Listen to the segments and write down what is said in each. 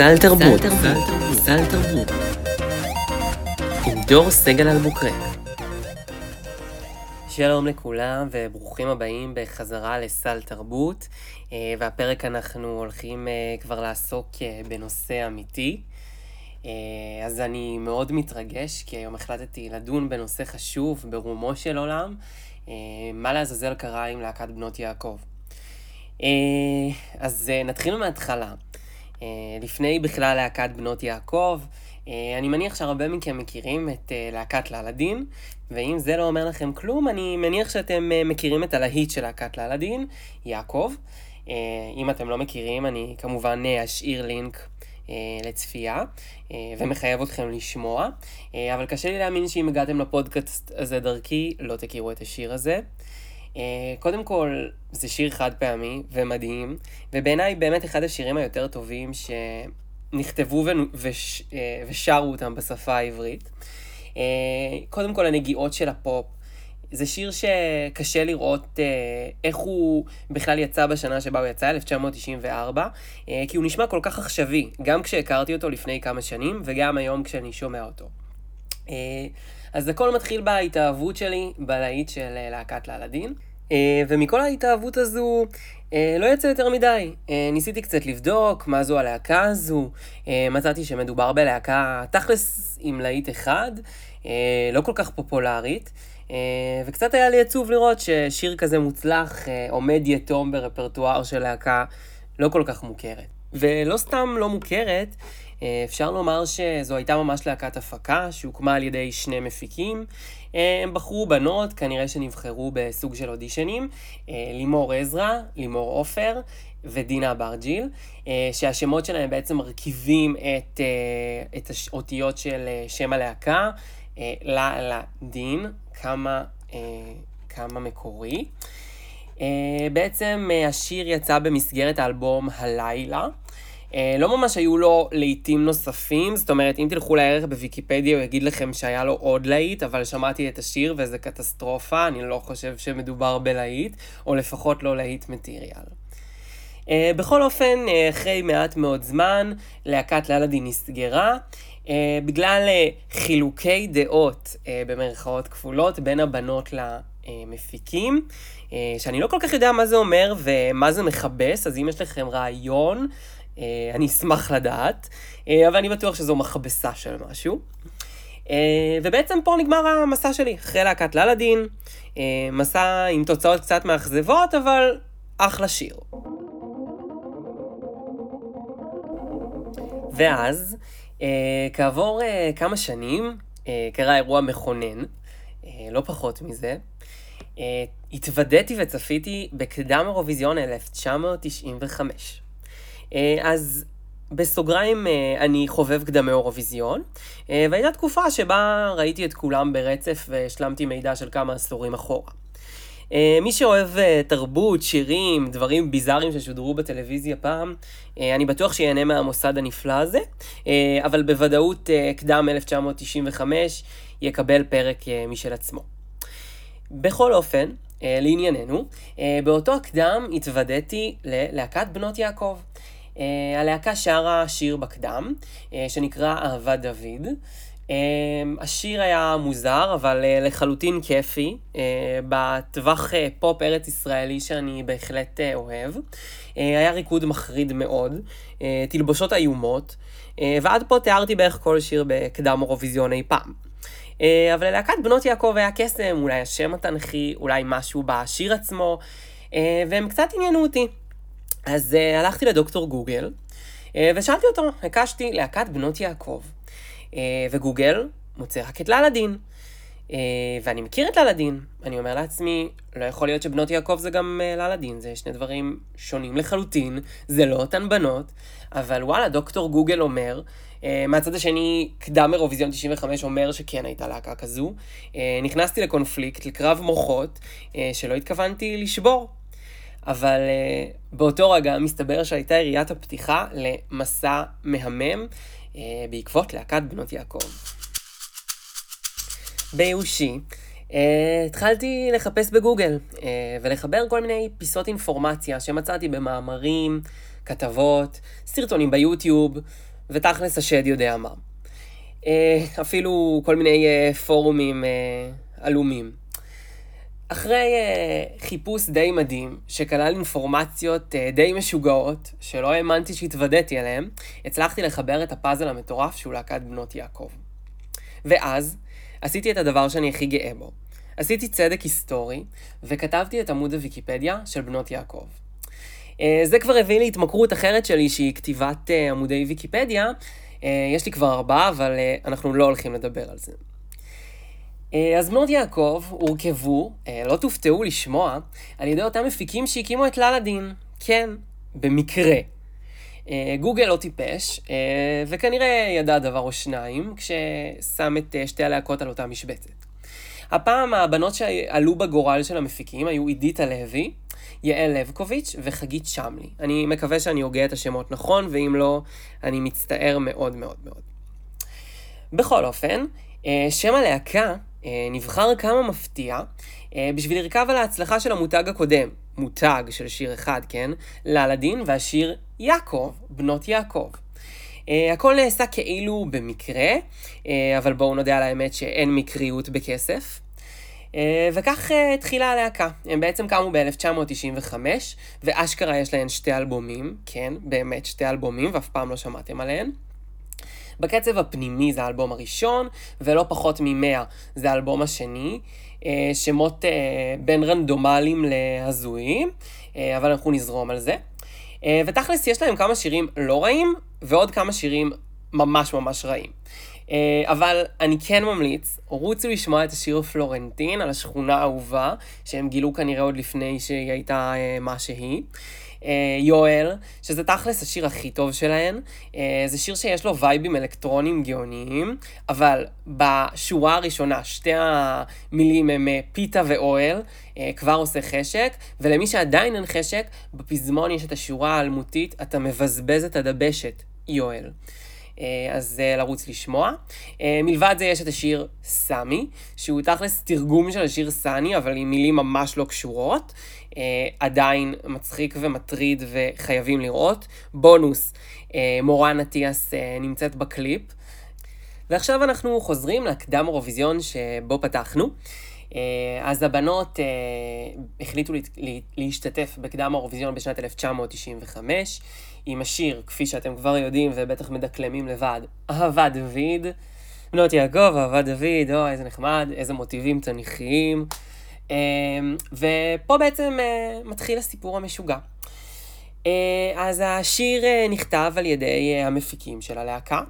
סל תרבות. סל תרבות. עם דור סגל אלבוקרק. שלום לכולם וברוכים הבאים בחזרה לסל תרבות אה, והפרק אנחנו הולכים אה, כבר לעסוק אה, בנושא אמיתי אז אני מאוד מתרגש כי היום החלטתי לדון בנושא חשוב ברומו של עולם מה לעזאזל קרה עם להקת בנות יעקב אז נתחיל מההתחלה לפני בכלל להקת בנות יעקב אני מניח שהרבה מכם מכירים את להקת לאלאדין ואם זה לא אומר לכם כלום, אני מניח שאתם אה, מכירים את הלהיט של להקת לאלאדין, יעקב. אה, אם אתם לא מכירים, אני כמובן אה, אשאיר לינק לצפייה, ומחייב אתכם לשמוע, אבל קשה לי להאמין שאם הגעתם לפודקאסט הזה דרכי, לא תכירו את השיר הזה. קודם כל, זה שיר חד פעמי ומדהים, ובעיניי באמת אחד השירים היותר טובים שנכתבו וש... ושרו אותם בשפה העברית. אה, קודם כל הנגיעות של הפופ. זה שיר שקשה לראות אה, איך הוא בכלל יצא בשנה שבה הוא יצא, 1994, אה, כי הוא נשמע כל כך עכשווי, גם כשהכרתי אותו לפני כמה שנים, וגם היום כשאני שומע אותו. אז הכל מתחיל בהתאהבות שלי בלהיט של אה, להקת לאלאדין. אה, ומכל ההתאהבות הזו אה, לא יצא יותר מדי. ניסיתי קצת לבדוק מה זו הלהקה הזו, מצאתי שמדובר בלהקה תכלס עם להיט אחד, לא כל כך פופולרית, וקצת היה לי עצוב לראות ששיר כזה מוצלח עומד יתום ברפרטואר של להקה לא כל כך מוכרת. ולא סתם לא מוכרת, אפשר לומר שזו הייתה ממש להקת הפקה שהוקמה על ידי שני מפיקים. הם בחרו בנות, כנראה שנבחרו בסוג של אודישנים, אה, לימור עזרא, לימור עופר ודינה אברג'יל, אה, שהשמות שלהם בעצם מרכיבים את, אה, את האותיות של שם הלהקה, לה לה דין, כמה, כמה מקורי. בעצם השיר יצא במסגרת האלבום הלילה. אה, לא ממש היו לו להיטים נוספים, זאת אומרת, אם תלכו לערך בוויקיפדיה הוא יגיד לכם שהיה לו עוד להיט, אבל שמעתי את השיר וזה קטסטרופה, אני לא חושב שמדובר בלהיט, או לפחות לא להיט מטיריאל. Uh, בכל אופן, uh, אחרי מעט מאוד זמן, להקת לאלאדין נסגרה, uh, בגלל uh, חילוקי דעות, uh, במרכאות כפולות, בין הבנות למפיקים, uh, שאני לא כל כך יודע מה זה אומר ומה זה מכבס, אז אם יש לכם רעיון, אה, אני אשמח לדעת, אה, אבל אני בטוח שזו מכבסה של משהו. אה, ובעצם פה נגמר המסע שלי, אחרי להקת לאלאדין, מסע עם תוצאות קצת מאכזבות, אבל אחלה שיר. ואז, כעבור כמה שנים, קרה אירוע מכונן, לא פחות מזה. התוודעתי וצפיתי בקדם אירוויזיון 1995. אה, אז בסוגריים אה, אני חובב קדמי אירוויזיון, אה, והייתה תקופה שבה ראיתי את כולם ברצף והשלמתי מידע של כמה עשורים אחורה. מי שאוהב תרבות, שירים, דברים ביזאריים ששודרו בטלוויזיה פעם, אני בטוח שיהנה מהמוסד הנפלא הזה, אבל בוודאות קדם 1995 יקבל פרק משל עצמו. בכל אופן, לענייננו, באותו הקדם התוודעתי ללהקת בנות יעקב. Uh, הלהקה שרה שיר בקדם, uh, שנקרא אהבת דוד. Uh, השיר היה מוזר, אבל לחלוטין כיפי, בטווח פופ ארץ ישראלי שאני בהחלט אוהב. היה ריקוד מחריד מאוד, תלבושות איומות, ועד פה תיארתי בערך כל שיר בקדם אירוויזיון אי פעם. אבל ללהקת בנות יעקב היה קסם, אולי השם התנכי, אולי משהו בשיר עצמו, והם קצת עניינו אותי. אז uh, הלכתי לדוקטור גוגל, uh, ושאלתי אותו, הקשתי להקת בנות יעקב. Uh, וגוגל מוצא רק את לאלאדין. Uh, ואני מכיר את לאלאדין. אני אומר לעצמי, לא יכול להיות שבנות יעקב זה גם uh, לאלאדין, זה שני דברים שונים לחלוטין, זה לא אותן בנות, אבל וואלה, דוקטור גוגל אומר, uh, מהצד השני, קדם אירוויזיון 95 אומר שכן הייתה להקה כזו. Uh, נכנסתי לקונפליקט, לקרב מוחות, uh, שלא התכוונתי לשבור. אבל uh, באותו רגע מסתבר שהייתה יריית הפתיחה למסע מהמם uh, בעקבות להקת בנות יעקב. בייאושי, uh, התחלתי לחפש בגוגל uh, ולחבר כל מיני פיסות אינפורמציה שמצאתי במאמרים, כתבות, סרטונים ביוטיוב, ותכלס השד יודע מה. אפילו כל מיני פורומים עלומים. אחרי uh, חיפוש די מדהים, שכלל אינפורמציות uh, די משוגעות, שלא האמנתי שהתוודעתי עליהן, הצלחתי לחבר את הפאזל המטורף שהוא להקת בנות יעקב. ואז, עשיתי את הדבר שאני הכי גאה בו. עשיתי צדק היסטורי, וכתבתי את עמוד הוויקיפדיה של בנות יעקב. Uh, זה כבר הביא לי התמכרות אחרת שלי, שהיא כתיבת uh, עמודי ויקיפדיה. Uh, יש לי כבר ארבעה, אבל uh, אנחנו לא הולכים לדבר על זה. אה, אז בנות יעקב הורכבו, אה, לא תופתעו לשמוע, על ידי אותם מפיקים שהקימו את ללדין. כן, במקרה. אה, גוגל לא טיפש, וכנראה ידע דבר או שניים, כששם את שתי הלהקות על אותה משבצת. הפעם הבנות שעלו בגורל של המפיקים היו עידית הלוי, יעל לבקוביץ' וחגית שמלי. אני מקווה שאני הוגה את השמות נכון, ואם לא, אני מצטער מאוד מאוד מאוד. בכל אופן, שם הלהקה נבחר כמה מפתיע אה, בשביל לרכב על ההצלחה של המותג הקודם, מותג של שיר אחד, כן? לאלאדין והשיר יעקב, בנות יעקב. Uh, הכל נעשה כאילו במקרה, uh, אבל בואו נודה על האמת שאין מקריות בכסף. Uh, וכך uh, התחילה הלהקה. הם בעצם קמו ב-1995, ואשכרה יש להן שתי אלבומים, כן, באמת שתי אלבומים, ואף פעם לא שמעתם עליהן. בקצב הפנימי זה האלבום הראשון, ולא פחות ממאה זה האלבום השני. אה, שמות אה, בין רנדומליים להזויים, אה, אבל אנחנו נזרום על זה. ותכלס יש להם כמה שירים לא רעים, ועוד כמה שירים ממש ממש רעים. אבל אני כן ממליץ, רוצו לשמוע את השיר פלורנטין על השכונה האהובה, שהם גילו כנראה עוד לפני שהיא הייתה מה שהיא. אה, יואל, שזה תכלס השיר הכי טוב שלהן. אה, זה שיר שיש לו וייבים אלקטרונים גאוניים, אבל בשורה הראשונה שתי המילים הם אה, פיתה ואוהל, כבר עושה חשק, ולמי שעדיין אין חשק, בפזמון יש את השורה האלמותית, אתה מבזבז את הדבשת, יואל. אז לרוץ לשמוע. מלבד זה יש את השיר סמי, שהוא תכלס תרגום של השיר סני, אבל עם מילים ממש לא קשורות. אה, עדיין מצחיק ומטריד וחייבים לראות. בונוס, אה, מורן אטיאס אה, נמצאת בקליפ. ועכשיו אנחנו חוזרים לקדם אירוויזיון שבו פתחנו. אה, אז הבנות אה, החליטו לה, להשתתף בקדם האירוויזיון בשנת 1995 עם השיר, כפי שאתם כבר יודעים ובטח מדקלמים לבד, אהבה דוד. בנות יעקב, אהבה דוד, או איזה נחמד, איזה מוטיבים תניחיים. אמ, ופה בעצם אה, מתחיל הסיפור המשוגע. אה, אז השיר אה, נכתב על ידי המפיקים של הלהקה,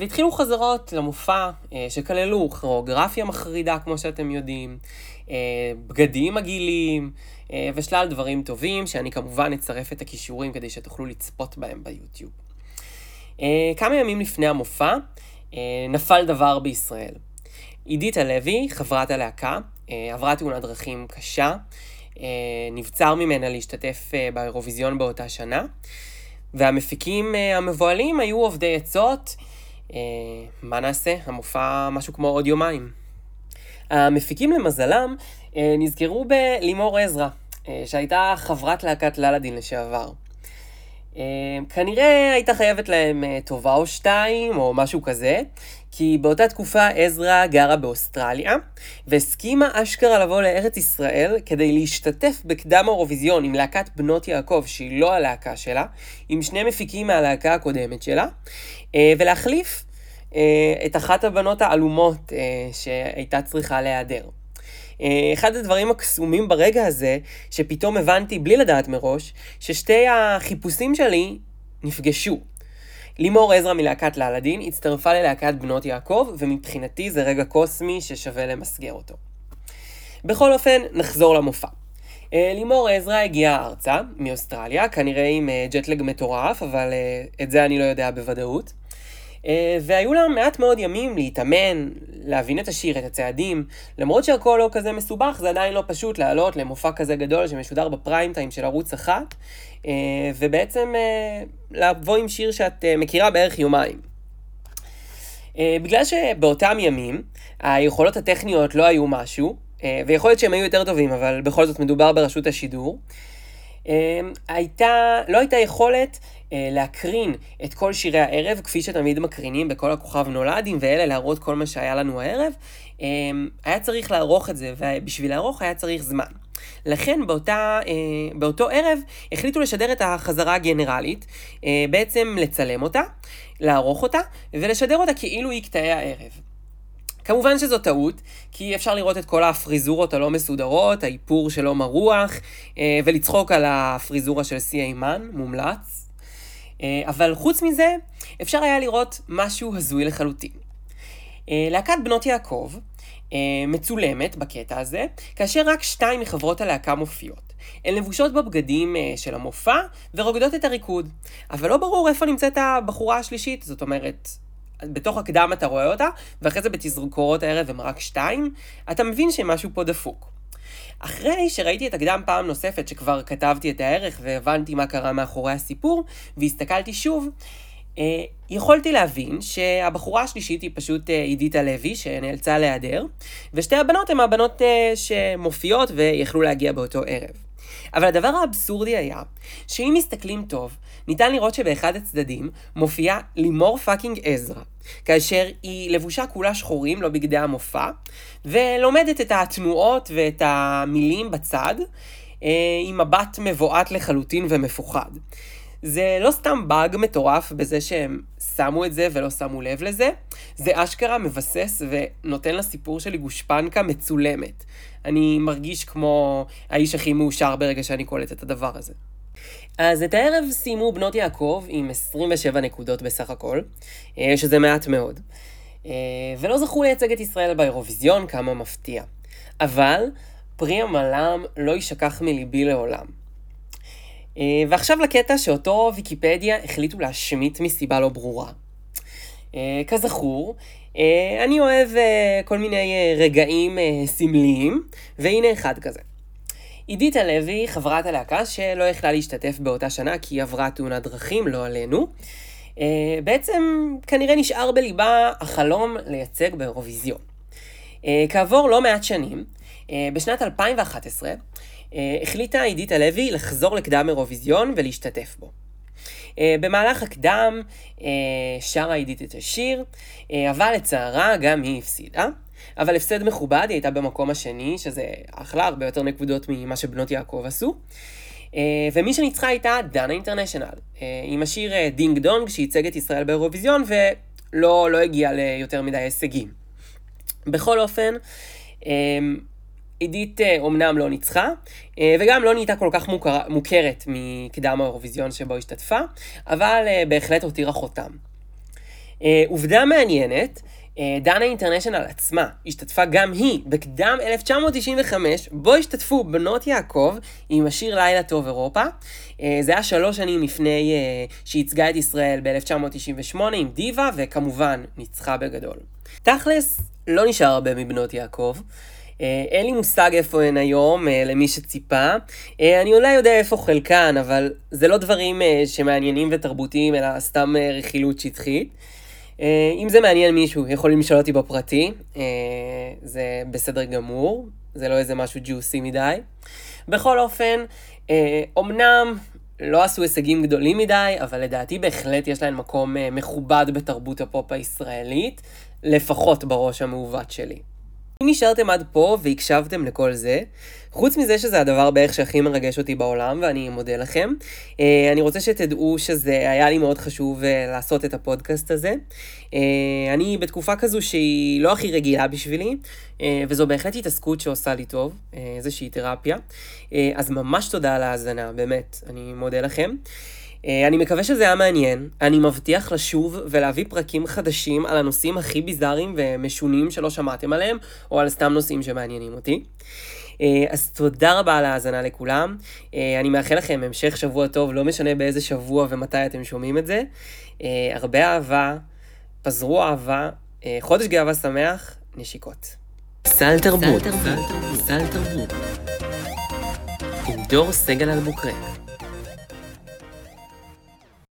והתחילו חזרות למופע שכללו כרוגרפיה מחרידה, כמו שאתם יודעים, בגדים מגעילים, ושלל דברים טובים, שאני כמובן אצרף את הכישורים כדי שתוכלו לצפות בהם ביוטיוב. כמה ימים לפני המופע, נפל דבר בישראל. עידית הלוי, חברת הלהקה, אה, עברה תאונת דרכים קשה, אה, נבצר ממנה להשתתף אה, באירוויזיון באותה שנה, והמפיקים המבוהלים היו עובדי עצות. מה נעשה? המופע משהו כמו עוד יומיים. המפיקים למזלם נזכרו בלימור עזרא, שהייתה חברת להקת ללדין לשעבר. כנראה הייתה חייבת להם טובה או שתיים, או משהו כזה, כי באותה תקופה עזרא גרה באוסטרליה, והסכימה אשכרה לבוא לארץ ישראל כדי להשתתף בקדם האירוויזיון עם להקת בנות יעקב, שהיא לא הלהקה שלה, עם שני מפיקים מהלהקה הקודמת שלה, אה, ולהחליף אה, את אחת הבנות העלומות אה, שהייתה צריכה להיעדר. אחד הדברים הקסומים ברגע הזה, שפתאום הבנתי בלי לדעת מראש, ששתי החיפושים שלי נפגשו. לימור עזרא מלהקת לאלאדין הצטרפה ללהקת בנות יעקב, ומבחינתי זה רגע קוסמי ששווה למסגר אותו. בכל אופן, נחזור למופע. אה, לימור עזרא הגיעה ארצה, מאוסטרליה, כנראה עם אה, ג'טלג מטורף, אבל אה, את זה אני לא יודע בוודאות. אה, והיו לה מעט מאוד ימים להתאמן, להבין את השיר, את הצעדים. למרות שהכל לא כזה מסובך, זה עדיין לא פשוט לעלות למופע כזה גדול שמשודר בפריים טיים של ערוץ אחת, אה, ובעצם אה, לבוא עם שיר שאת מכירה בערך יומיים. בגלל שבאותם ימים היכולות הטכניות לא היו משהו, ויכול להיות שהם היו יותר טובים, אבל בכל זאת מדובר ברשות השידור. הייתה, לא הייתה יכולת להקרין את כל שירי הערב, כפי שתמיד מקרינים בכל הכוכב נולדים, ואלה להראות כל מה שהיה לנו הערב. היה צריך לערוך את זה, ובשביל לערוך היה צריך זמן. לכן באותה, אה, באותו ערב החליטו לשדר את החזרה הגנרלית, אה, בעצם לצלם אותה, לערוך אותה, ולשדר אותה כאילו היא קטעי הערב. כמובן שזו טעות, כי אפשר לראות את כל הפריזורות הלא מסודרות, האיפור שלא מרוח, אה, ולצחוק על הפריזורה של סי אימן, מומלץ. אה, אבל חוץ מזה, אפשר היה לראות משהו הזוי לחלוטין. אה, להקת בנות יעקב אה, מצולמת בקטע הזה, כאשר רק שתיים מחברות הלהקה מופיעות. הן לבושות בבגדים של המופע ורוקדות את הריקוד. אבל לא ברור איפה נמצאת הבחורה השלישית, זאת אומרת, בתוך הקדם אתה רואה אותה, ואחרי זה בתזכורות הערב הם רק שתיים, אתה מבין שמשהו פה דפוק. אחרי שראיתי את הקדם פעם נוספת, שכבר כתבתי את הערך והבנתי מה קרה מאחורי הסיפור, והסתכלתי שוב, אה, יכולתי להבין שהבחורה השלישית היא פשוט אה, עידית הלוי, שנאלצה להיעדר, ושתי הבנות הן הבנות אה, שמופיעות ויכלו להגיע באותו ערב. אבל הדבר האבסורדי היה, שאם מסתכלים טוב, ניתן לראות שבאחד הצדדים מופיעה לימור fucking עזרא, כאשר היא לבושה כולה שחורים, לא בגדי המופע, ולומדת את התנועות ואת המילים בצד, עם מבט מבועת לחלוטין ומפוחד. זה לא סתם באג מטורף בזה שהם שמו את זה ולא שמו לב לזה, זה אשכרה מבסס ונותן לסיפור שלי גושפנקה מצולמת. אני מרגיש כמו האיש הכי מאושר ברגע שאני קולט את הדבר הזה. אז את הערב סיימו בנות יעקב עם 27 נקודות בסך הכל, אה, שזה מעט מאוד. אה, ולא זכו לייצג את ישראל באירוויזיון, כמה מפתיע. אבל פרי המלאם לא יישכח מליבי לעולם. אה, ועכשיו לקטע שאותו ויקיפדיה החליטו להשמיט מסיבה לא ברורה. אה, כזכור, אה, אני אוהב כל מיני רגעים סמליים, והנה אחד כזה. עידית הלוי, חברת הלהקה שלא יכלה להשתתף באותה שנה כי היא עברה תאונת דרכים, לא עלינו, בעצם כנראה נשאר בליבה החלום לייצג באירוויזיון. כעבור לא מעט שנים, בשנת 2011, אה, החליטה עידית הלוי לחזור לקדם אירוויזיון ולהשתתף בו. אה, במהלך הקדם אה, שרה עידית את השיר, אבל לצערה גם היא הפסידה. אבל הפסד מכובד, היא הייתה במקום השני, שזה אחלה, הרבה יותר נקודות ממה שבנות יעקב עשו. ומי שניצחה הייתה דנה אינטרנשיונל, עם השיר דינג דונג שייצג את ישראל באירוויזיון ולא לא הגיע ליותר מדי הישגים. בכל אופן, עידית אומנם אה, לא ניצחה, אה, וגם לא נהייתה כל כך מוכר, מוכרת מקדם האירוויזיון שבו השתתפה, אבל אה, בהחלט הותירה חותם. עובדה מעניינת, דנה אינטרנשיונל עצמה השתתפה גם היא בקדם 1995, בו השתתפו בנות יעקב עם השיר לילה טוב אירופה. זה היה שלוש שנים לפני שייצגה את ישראל ב-1998 עם דיווה, וכמובן ניצחה בגדול. תכלס, לא נשאר הרבה מבנות יעקב. אה, אין לי מושג איפה הן היום, אה, למי שציפה. אה, אני אולי יודע איפה חלקן, אבל זה לא דברים שמעניינים ותרבותיים, אלא סתם רכילות שטחית. אם זה מעניין מישהו, יכולים לשאול אותי בפרטי, זה בסדר גמור, זה לא איזה משהו ג'וסי מדי. בכל אופן, אמנם לא עשו הישגים גדולים מדי, אבל לדעתי בהחלט יש להן מקום מכובד בתרבות הפופ הישראלית, לפחות בראש המעוות שלי. נשארתם עד פה והקשבתם לכל זה, חוץ מזה שזה הדבר בערך שהכי מרגש אותי בעולם, ואני מודה לכם, אה, אני רוצה שתדעו שזה היה לי מאוד חשוב אה, לעשות את הפודקאסט הזה. אה, אני בתקופה כזו שהיא לא הכי רגילה בשבילי, וזו בהחלט התעסקות שעושה לי טוב, איזושהי תרפיה. אז ממש תודה על ההאזנה, באמת, אני מודה לכם. אה, אני מקווה שזה היה מעניין, אני מבטיח לשוב ולהביא פרקים חדשים על הנושאים הכי ביזאריים ומשונים שלא שמעתם עליהם, או על סתם נושאים שמעניינים אותי. אה, אז תודה רבה על ההאזנה לכולם. אה, אני מאחל לכם המשך שבוע טוב, לא משנה באיזה שבוע ומתי אתם שומעים את זה. הרבה אהבה, פזרו אהבה, חודש גאווה שמח, נשיקות. סל תרבות, סל תרבות, עם דור סגל אלבוקרק.